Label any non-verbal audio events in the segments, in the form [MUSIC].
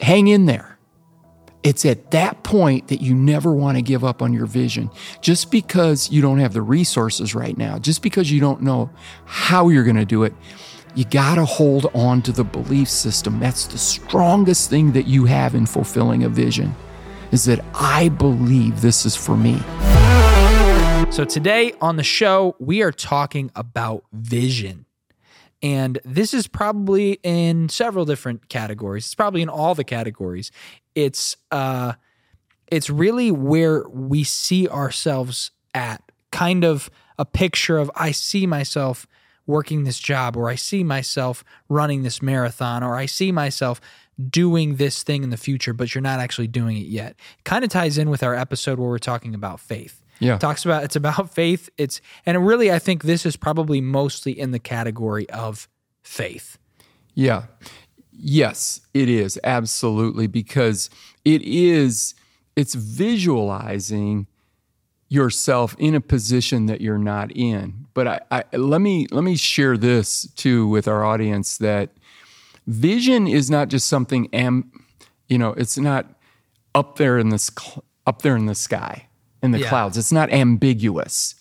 hang in there. It's at that point that you never want to give up on your vision. Just because you don't have the resources right now, just because you don't know how you're going to do it, you got to hold on to the belief system. That's the strongest thing that you have in fulfilling a vision is that I believe this is for me. So today on the show, we are talking about vision. And this is probably in several different categories. It's probably in all the categories. It's uh it's really where we see ourselves at, kind of a picture of I see myself working this job or I see myself running this marathon or I see myself doing this thing in the future, but you're not actually doing it yet. Kind of ties in with our episode where we're talking about faith. Yeah. Talks about it's about [LAUGHS] faith. It's and really I think this is probably mostly in the category of faith. Yeah. Yes, it is. Absolutely. Because it is, it's visualizing yourself in a position that you're not in. But I, I, let me let me share this too with our audience that vision is not just something am you know, it's not up there in this up there in the sky in the Yeah. clouds. It's not ambiguous.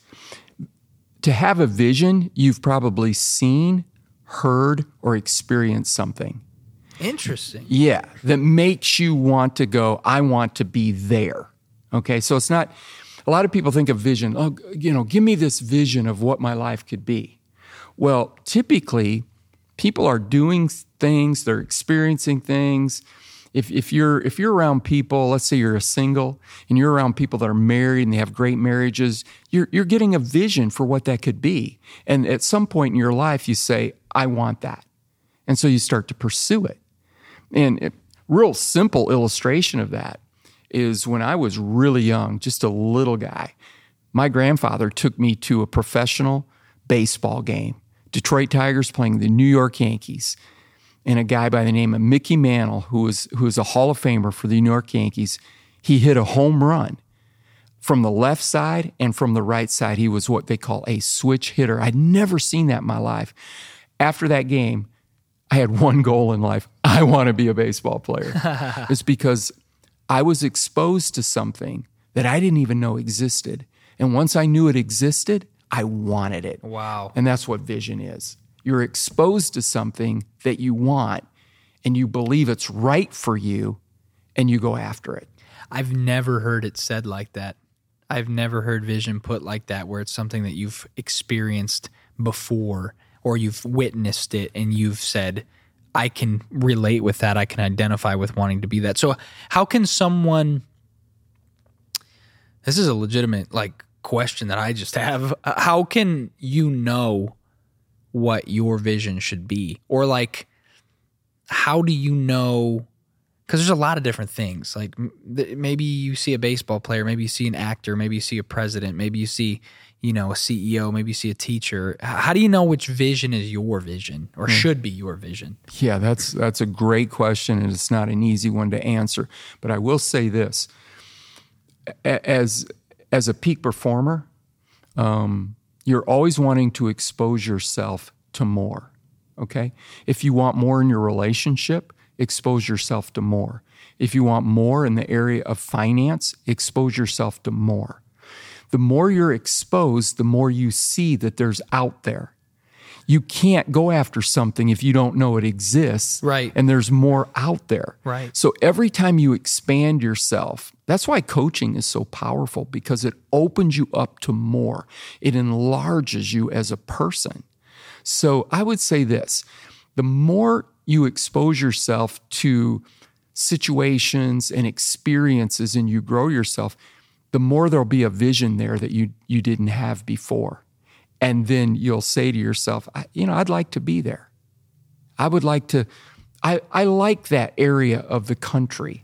To have a vision, you've probably seen, heard, or experienced something. Interesting. Yeah, that makes you want to go, I want to be there. Okay, so it's not, a lot of people think of vision, oh, you know, give me this vision of what my life could be. Well, typically, people are doing things, they're experiencing things. If, if you're if you're around people, let's say you're a single and you're around people that are married and they have great marriages, you're you're getting a vision for what that could be. And at some point in your life, you say, I want that. And so you start to pursue it. And a real simple illustration of that is when I was really young, just a little guy, my grandfather took me to a professional baseball game. Detroit Tigers playing the New York Yankees. And a guy by the name of Mickey Mantle, who was who was a Hall of Famer for the New York Yankees, he hit a home run from the left side and from the right side. He was what they call a switch hitter. I'd never seen that in my life. After that game, I had [LAUGHS] one goal in life. I want to be a baseball player. [LAUGHS] it's because I was exposed to something that I didn't even know existed. And once I knew it existed, I wanted it. Wow. And that's what vision is. You're exposed to something that you want and you believe it's right for you and you go after it. I've never heard it said like that. I've never heard vision put like that, where it's something that you've experienced before or you've witnessed it and you've said, I can relate with that. I can identify with wanting to be that. So, how can someone, this is a legitimate like question that I just have. Uh, How can you know what your vision should be? Or like, how do you know because there's a lot of different things. Like th- maybe you see a baseball player, maybe you see an actor, maybe you see a president, maybe you see, you know, a CEO, maybe you see a teacher. How do you know which vision is your vision or should be your vision? Yeah, that's that's a great question, and it's not an easy one to answer. But I will say this: A- as as a peak performer, um, you're always wanting to expose yourself to more. Okay, if you want more in your relationship, expose yourself to more. If you want more in the area of finance, expose yourself to more. The more you're exposed, the more you see that there's out there. You can't go after something if you don't know it exists. Right. And there's more out there. Right. So every time you expand yourself, that's why coaching is so powerful because it opens you up to more. It enlarges you as a person. So I would say this the more you expose yourself to situations and experiences and you grow yourself, the more there'll be a vision there that you, you didn't have before. And then you'll say to yourself, I, you know, I'd like to be there. I would like to, I, I like that area of the country.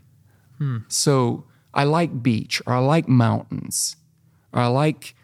Hmm. So I like beach or I like mountains or I like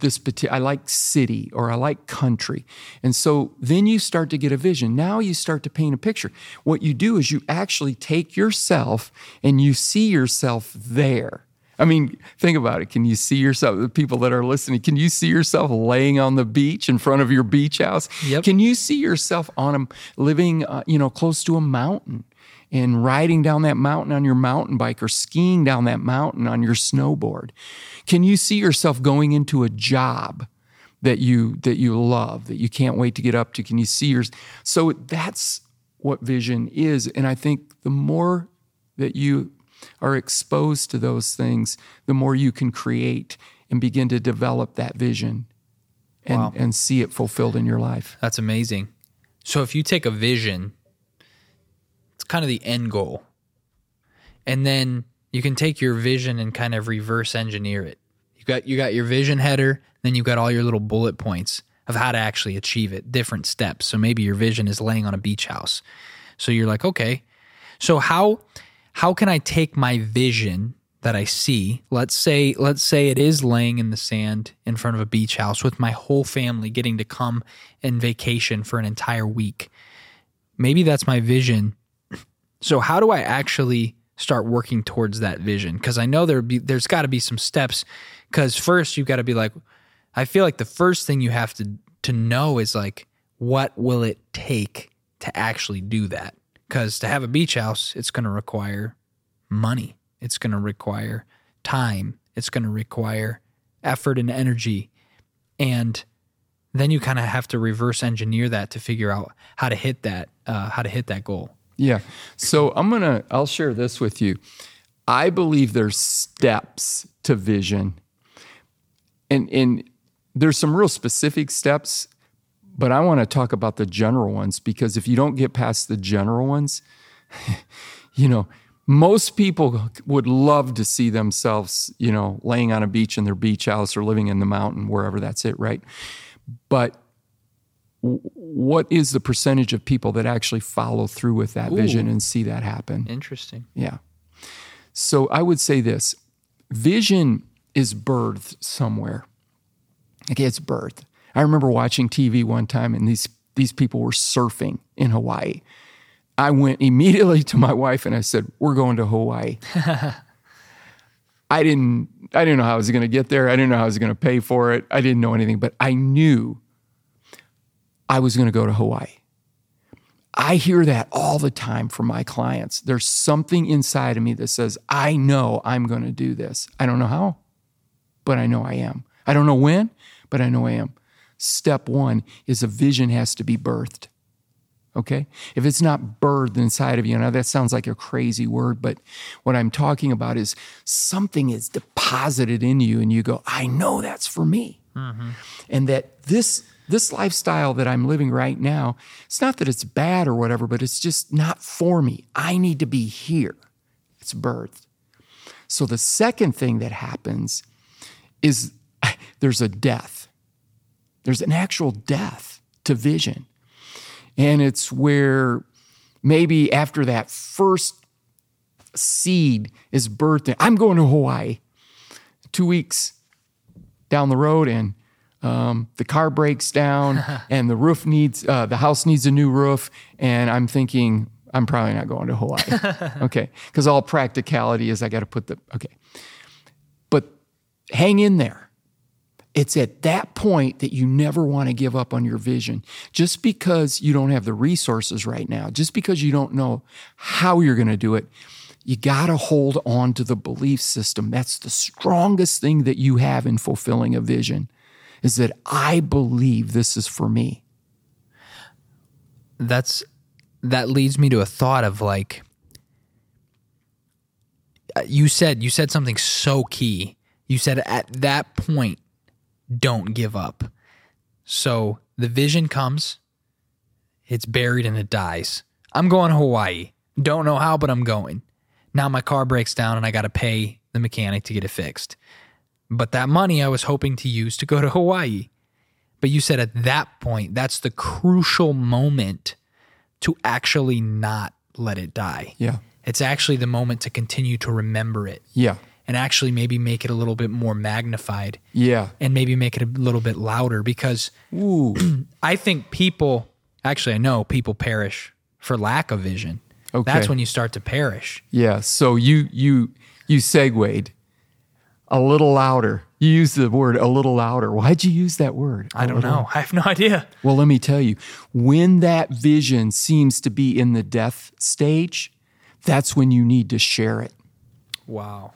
this particular, I like city or I like country. And so then you start to get a vision. Now you start to paint a picture. What you do is you actually take yourself and you see yourself there. I mean, think about it. Can you see yourself, the people that are listening, can you see yourself laying on the beach in front of your beach house? Yep. Can you see yourself on a living, uh, you know, close to a mountain? And riding down that mountain on your mountain bike or skiing down that mountain on your snowboard? Can you see yourself going into a job that you that you love, that you can't wait to get up to? Can you see your so that's what vision is. And I think the more that you are exposed to those things, the more you can create and begin to develop that vision and, Wow. and see it fulfilled in your life. That's amazing. So if you take a vision, kind of the end goal. And then you can take your vision and kind of reverse engineer it. You got you got your vision header, then you've got all your little bullet points of how to actually achieve it, different steps. So maybe your vision is laying on a beach house. So you're like, okay. So how how can I take my vision that I see, let's say let's say it is laying in the sand in front of a beach house with my whole family getting to come and vacation for an entire week. Maybe that's my vision. So how do I actually start working towards that vision? Cuz I know there be there's got to be some steps cuz first you've got to be like I feel like the first thing you have to to know is like what will it take to actually do that? Cuz to have a beach house, it's going to require money. It's going to require time. It's going to require effort and energy. And then you kind of have to reverse engineer that to figure out how to hit that uh, how to hit that goal. Yeah. So I'm going to, I'll share this with you. I believe there's steps to vision. And, and there's some real specific steps, but I want to talk about the general ones because if you don't get past the general ones, [LAUGHS] you know, most people would love to see themselves, you know, laying on a beach in their beach house or living in the mountain, wherever that's it, right? But what is the percentage of people that actually follow through with that vision and see that happen? Interesting. Yeah. So I would say this vision is birthed somewhere. Okay, it's birthed. I remember watching TV one time and these, these people were surfing in Hawaii. I went immediately to my wife and I said, We're going to Hawaii. [LAUGHS] I didn't I didn't know how I was going to get there. I didn't know how I was going to pay for it. I didn't know anything, but I knew I was going to go to Hawaii. I hear that all the time from my clients. There's something inside of me that says, I know I'm going to do this. I don't know how, but I know I am. I don't know when, but I know I am. Step one is a vision has to be birthed. Okay? If it's not birthed inside of you, now that sounds like a crazy word, but what I'm talking about is something is deposited in you and you go, I know that's for me. Mm-hmm. And that this this lifestyle that I'm living right now, it's not that it's bad or whatever, but it's just not for me. I need to be here. It's birthed. So the second thing that happens is [LAUGHS] there's a death. There's an actual death to vision. And it's where maybe after that first seed is birthed, I'm going to Hawaii. Two weeks down the road, and um, the car breaks down, [LAUGHS] and the roof needs, uh, the house needs a new roof. And I'm thinking, I'm probably not going to Hawaii. [LAUGHS] okay. Because all practicality is I got to put the, okay. But hang in there. It's at that point that you never want to give up on your vision. Just because you don't have the resources right now, just because you don't know how you're going to do it, you got to hold on to the belief system. That's the strongest thing that you have in fulfilling a vision is that I believe this is for me. That's that leads me to a thought of like uh, you said you said something so key. You said at that point don't give up. So the vision comes, it's buried and it dies. I'm going to Hawaii. Don't know how, but I'm going. Now my car breaks down and I got to pay the mechanic to get it fixed. But that money I was hoping to use to go to Hawaii. But you said at that point, that's the crucial moment to actually not let it die. Yeah. It's actually the moment to continue to remember it Yeah. and actually maybe make it a little bit more magnified Yeah. and maybe make it a little bit louder because Ooh. [CLEARS THROAT] I think people, actually, I know people perish for lack of vision. Okay. That's when you start to perish. Yeah. So you you you segued a little louder. You used the word a little louder. Why'd you use that word? I don't know. I have no idea. Well, let me tell you, when that vision seems to be in the death stage, that's when you need to share it. Wow.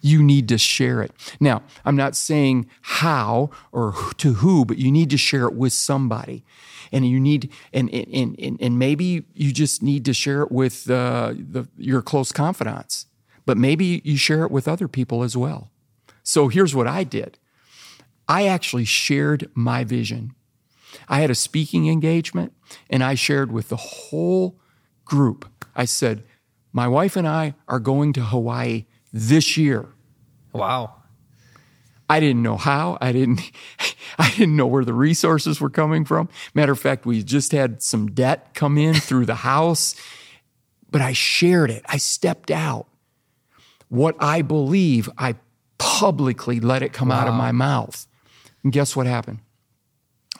You need to share it. Now, I'm not saying how or to who, but you need to share it with somebody. And you need, and, and, and, and maybe you just need to share it with uh, the, your close confidants, but maybe you share it with other people as well. So here's what I did I actually shared my vision. I had a speaking engagement and I shared with the whole group. I said, My wife and I are going to Hawaii this year. Wow. I didn't know how. I didn't [LAUGHS] I didn't know where the resources were coming from. Matter of fact, we just had some debt come in through the house, but I shared it. I stepped out. What I believe, I publicly let it come wow. out of my mouth. And guess what happened?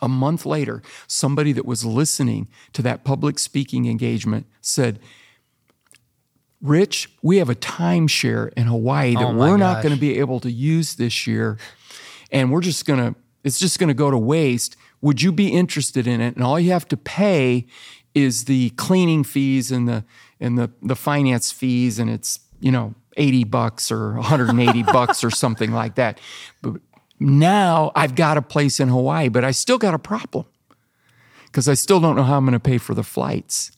A month later, somebody that was listening to that public speaking engagement said, Rich, we have a timeshare in Hawaii that oh we're gosh. not going to be able to use this year. And we're just going to, it's just going to go to waste. Would you be interested in it? And all you have to pay is the cleaning fees and the, and the, the finance fees. And it's, you know, 80 bucks or 180 bucks or something like that. But now I've got a place in Hawaii, but I still got a problem because I still don't know how I'm going to pay for the flights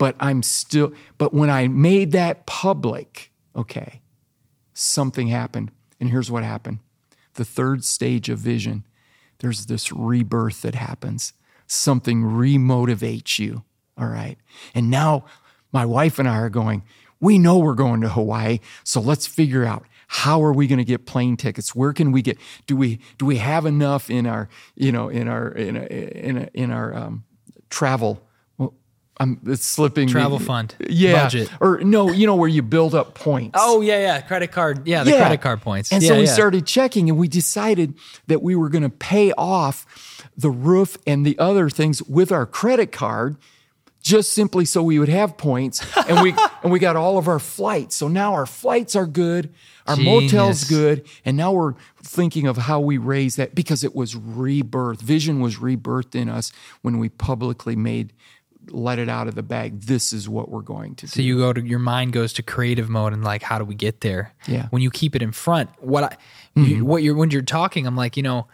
but I'm still, but when I made that public, okay, something happened. And here's what happened the third stage of vision, there's this rebirth that happens. Something remotivates you. All right. And now my wife and I are going, we know we're going to Hawaii. So let's figure out how are we going to get plane tickets? Where can we get? Do we do we have enough in our you know in our in a, in a, in our um, travel I'm it's slipping. Travel fund. Yeah. Budget. Or no, you know where you build up points. Oh yeah, yeah. Credit card. Yeah, the yeah. credit card points. And yeah, so we yeah. started checking and we decided that we were going to pay off the roof and the other things with our credit card just simply so we would have points and we [LAUGHS] and we got all of our flights. So now our flights are good, our Genius. motel's good, and now we're thinking of how we raise that because it was rebirth. Vision was rebirthed in us when we publicly made let it out of the bag. This is what we're going to do. So you go to your mind goes to creative mode and like, how do we get there? Yeah. When you keep it in front, what I, mm-hmm. what you're when you're talking, I'm like, you know,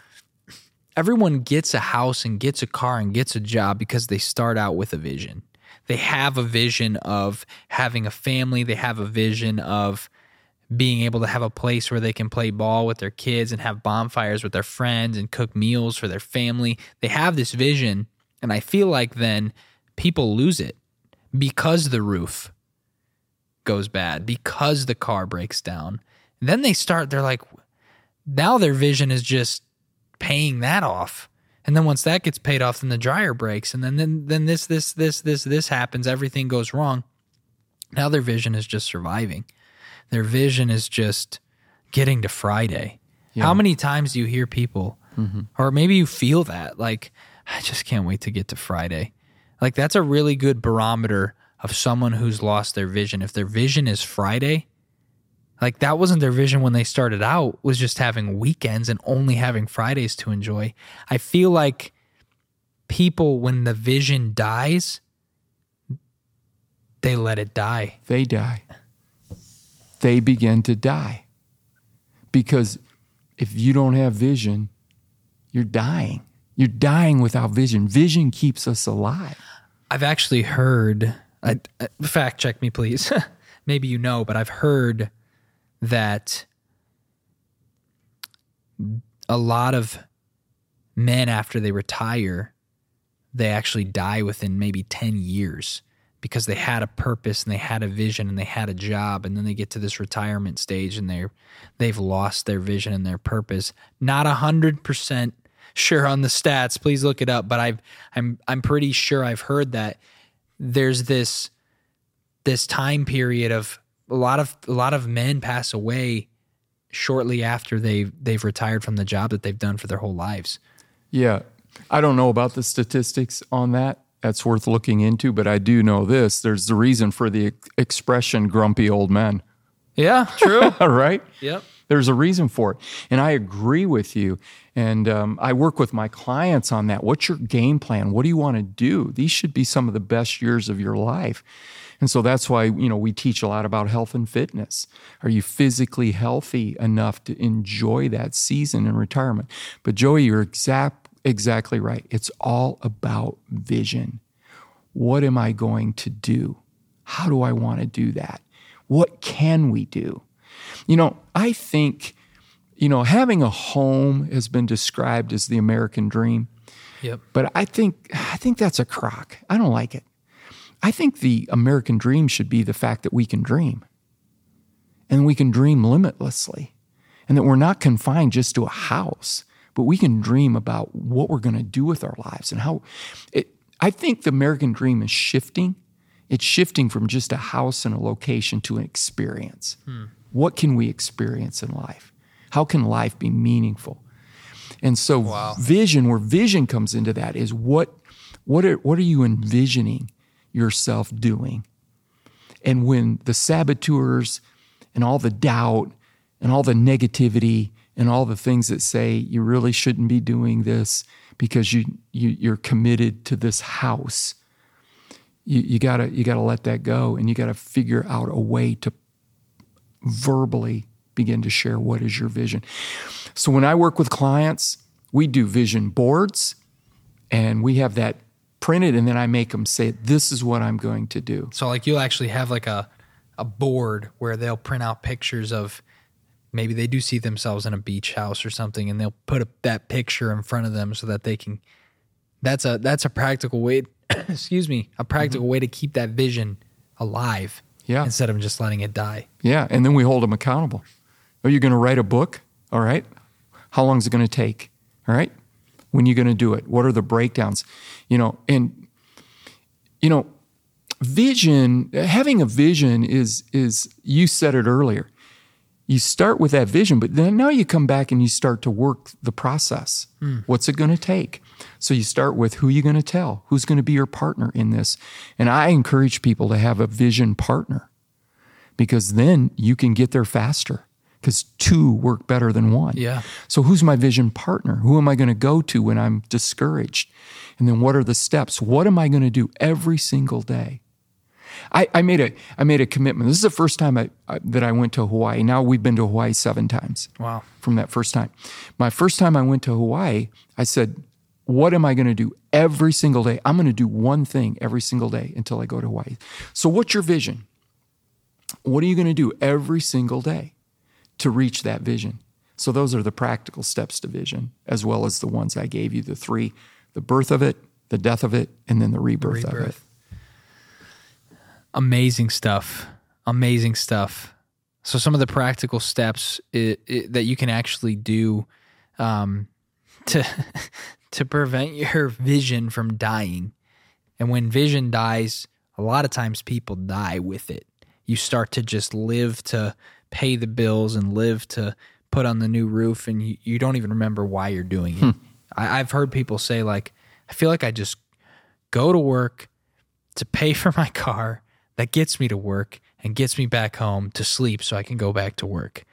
everyone gets a house and gets a car and gets a job because they start out with a vision. They have a vision of having a family. They have a vision of being able to have a place where they can play ball with their kids and have bonfires with their friends and cook meals for their family. They have this vision. And I feel like then people lose it because the roof goes bad, because the car breaks down. And then they start, they're like, now their vision is just paying that off. And then once that gets paid off, then the dryer breaks. And then, then, then this, this, this, this, this happens. Everything goes wrong. Now their vision is just surviving. Their vision is just getting to Friday. Yeah. How many times do you hear people, mm-hmm. or maybe you feel that, like, I just can't wait to get to Friday. Like that's a really good barometer of someone who's lost their vision. If their vision is Friday, like that wasn't their vision when they started out, was just having weekends and only having Fridays to enjoy. I feel like people when the vision dies, they let it die. They die. They begin to die. Because if you don't have vision, you're dying. You're dying without vision. Vision keeps us alive. I've actually heard, I, fact check me, please. [LAUGHS] Maybe you know, but I've heard that a lot of men, after they retire, they actually die within maybe 10 years because they had a purpose and they had a vision and they had a job and then they get to this retirement stage and they're they've lost their vision and their purpose not a hundred percent sure on the stats. Please look it up. But I've I'm I'm pretty sure I've heard that there's this this time period of a lot of a lot of men pass away shortly after they they've retired from the job that they've done for their whole lives. Yeah. I don't know about the statistics on that. That's worth looking into, but I do know this. There's the reason for the expression grumpy old men. Yeah, true. [LAUGHS] right? Yep. There's a reason for it. And I agree with you. And um, I work with my clients on that. What's your game plan? What do you want to do? These should be some of the best years of your life And so that's why, you know, we teach a lot about health and fitness. Are you physically healthy enough to enjoy that season in retirement? But Joey, you're exact, exactly right. It's all about vision. What am I going to do? How do I want to do that? What can we do? You know, I think, you know, having a home has been described as the American dream. Yep. But I think I think that's a crock. I don't like it. I think the American dream should be the fact that we can dream. And we can dream limitlessly. And that we're not confined just to a house, but we can dream about what we're going to do with our lives and how it I think the American dream is shifting. It's shifting from just a house and a location to an experience. Hmm. What can we experience in life? How can life be meaningful? And so wow. vision, where vision comes into that, is what what are what are you envisioning yourself doing? And when the saboteurs and all the doubt and all the negativity and all the things that say you really shouldn't be doing this because you, you you're committed to this house, you, you gotta you gotta let that go and you gotta figure out a way to verbally begin to share what is your vision. So when I work with clients, we do vision boards and we have that printed and then I make them say this is what I'm going to do. So like you'll actually have like a a board where they'll print out pictures of maybe they do see themselves in a beach house or something and they'll put a, that picture in front of them so that they can that's a that's a practical way [COUGHS] excuse me a practical mm-hmm. way to keep that vision alive yeah. instead of just letting it die. Yeah and then we hold them accountable. Are you going to write a book? All right. How long is it going to take? All right when you're you going to do it what are the breakdowns you know and you know vision having a vision is is you said it earlier you start with that vision, but then now you come back and you start to work the process. Hmm. What's it going to take? So you start with who you're you going to tell? Who's going to be your partner in this? And I encourage people to have a vision partner because then you can get there faster because two work better than one. Yeah. So who's my vision partner? Who am I going to go to when I'm discouraged? And then what are the steps? What am I going to do every single day? I, I, made a I made a commitment. This is the first time I, I, that I went to Hawaii. Now we've been to Hawaii seven times. Wow! From that first time, my first time I went to Hawaii, I said, "What am I going to do every single day? I'm going to do one thing every single day until I go to Hawaii." So, what's your vision? What are you going to do every single day to reach that vision? So, those are the practical steps to vision, as well as the ones I gave you the three: the birth of it, the death of it, and then the rebirth, the rebirth. of it amazing stuff. Amazing stuff. So some of the practical steps it, it, that you can actually do um, to [LAUGHS] to prevent your vision from dying. And when vision dies, a lot of times people die with it. You start to just live to pay the bills and live to put on the new roof, and you, you don't even remember why you're doing it. Hmm. I, I've heard people say like, I feel like I just go to work to pay [LAUGHS] for my car that gets me to work and gets me back home to sleep so I can go back to work.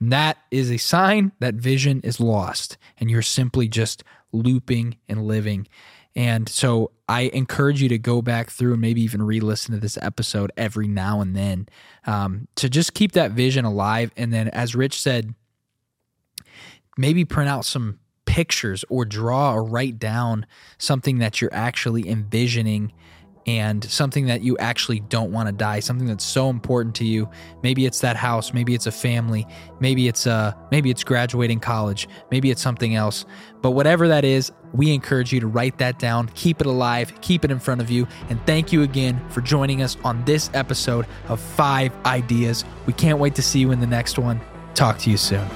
And that is a sign that vision is lost and you're simply just looping and living. And so I encourage you to go back through and maybe even re listen to this episode every now and then um, to just keep that vision alive. And then, as Rich said, maybe print out some pictures or draw or write down something that you're actually envisioning and something that you actually don't want to die, something that's so important to you. Maybe it's that house, maybe it's a family, maybe it's uh maybe it's graduating college, maybe it's something else. But whatever that is, we encourage you to write that down, keep it alive, keep it in front of you, and thank you again for joining us on this episode of 5 Ideas. We can't wait to see you in the next one. Talk to you soon.